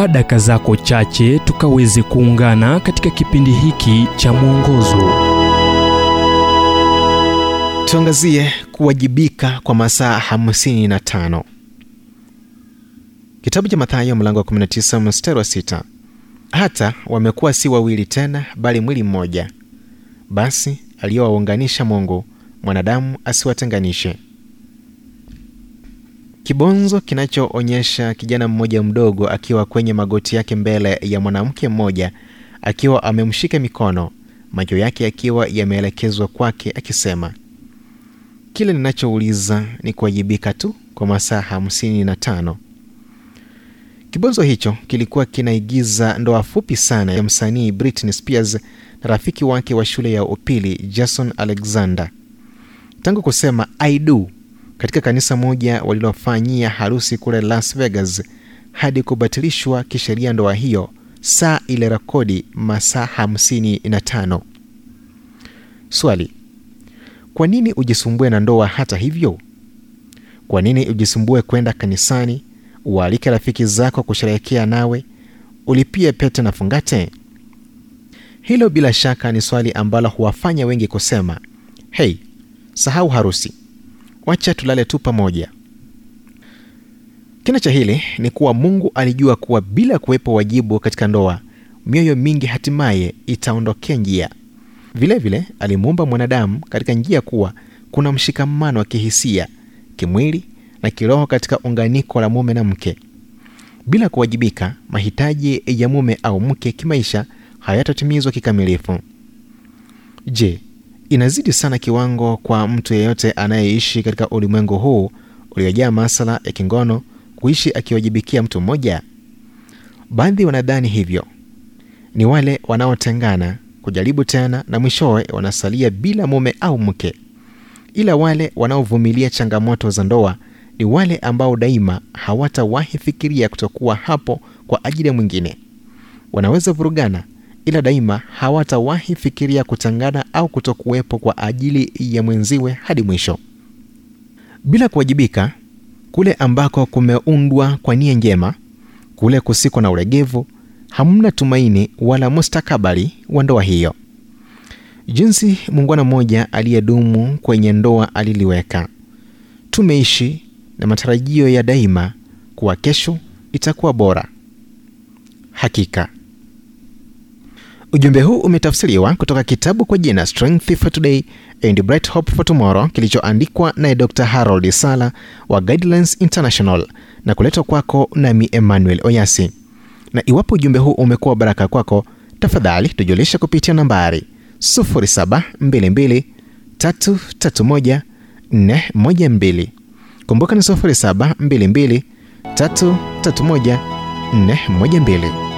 chukua daka zako chache tukaweze kuungana katika kipindi hiki cha mwongozo. Tuangazie kuwajibika kwa masaa 55 kitabu cha mathayo mlango wa 19 mstari wa 6 hata wamekuwa si wawili tena bali mwili mmoja. Basi aliyowaunganisha mungu mwanadamu asiwatenganishe kibonzo kinachoonyesha kijana mmoja mdogo akiwa kwenye magoti yake mbele ya mwanamke mmoja akiwa amemshika mikono macho yake akiwa yameelekezwa kwake akisema kile ninachouliza ni kuwajibika tu kwa masaa hamsini na tano. Kibonzo hicho kilikuwa kinaigiza ndoa fupi sana ya msanii britney spears na rafiki wake wa shule ya upili jason alexander. Tangu kusema i do katika kanisa moja walilofanyia harusi kule las vegas hadi kubatilishwa kisheria ndoa hiyo saa ile rekodi masaa hamsini na tano. Swali kwa nini ujisumbue na ndoa hata hivyo? Kwa nini ujisumbue kwenda kanisani ualike rafiki zako kusherehekea nawe ulipie pete na fungate? Hilo bila shaka ni swali ambalo huwafanya wengi kusema hei sahau harusi wacha tulale tu pamoja. Kina cha hili ni kuwa mungu alijua kuwa bila kuwepo wajibu katika ndoa mioyo mingi hatimaye itaondokea njia. Vilevile vile, alimuumba mwanadamu katika njia kuwa kuna mshikamano wa kihisia kimwili na kiroho katika unganiko la mume na mke. Bila kuwajibika mahitaji ya mume au mke kimaisha hayatatimizwa kikamilifu. Je inazidi sana kiwango kwa mtu yeyote anayeishi katika ulimwengu huu uliojaa masala ya kingono kuishi akiwajibikia mtu mmoja? Baadhi wanadhani hivyo. Ni wale wanaotengana kujaribu tena na mwishowe wanasalia bila mume au mke. Ila wale wanaovumilia changamoto za ndoa ni wale ambao daima hawatawahi fikiria kutokuwa hapo kwa ajili ya mwingine. Wanaweza vurugana ila daima hawatawahi fikiria kutangana au kutokuwepo kwa ajili ya mwenziwe hadi mwisho. Bila kuwajibika kule ambako kumeundwa kwa nia njema kule kusiko na uregevu hamna tumaini wala mustakabali wa ndoa hiyo. Jinsi muungwana mmoja aliyedumu kwenye ndoa aliliweka. Tumeishi na matarajio ya daima kuwa kesho itakuwa bora. Hakika ujumbe huu umetafsiriwa kutoka kitabu kwa jina strength for today and bright hope for tomorrow kilichoandikwa naye dr. Harold sala wa guidelines international na kuletwa kwako nami emmanuel oyasi. Na iwapo ujumbe huu umekuwa baraka kwako tafadhali tujulisha kupitia nambari 0722331412. kumbuka ni 722 331 412